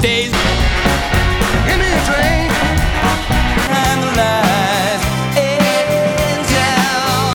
days.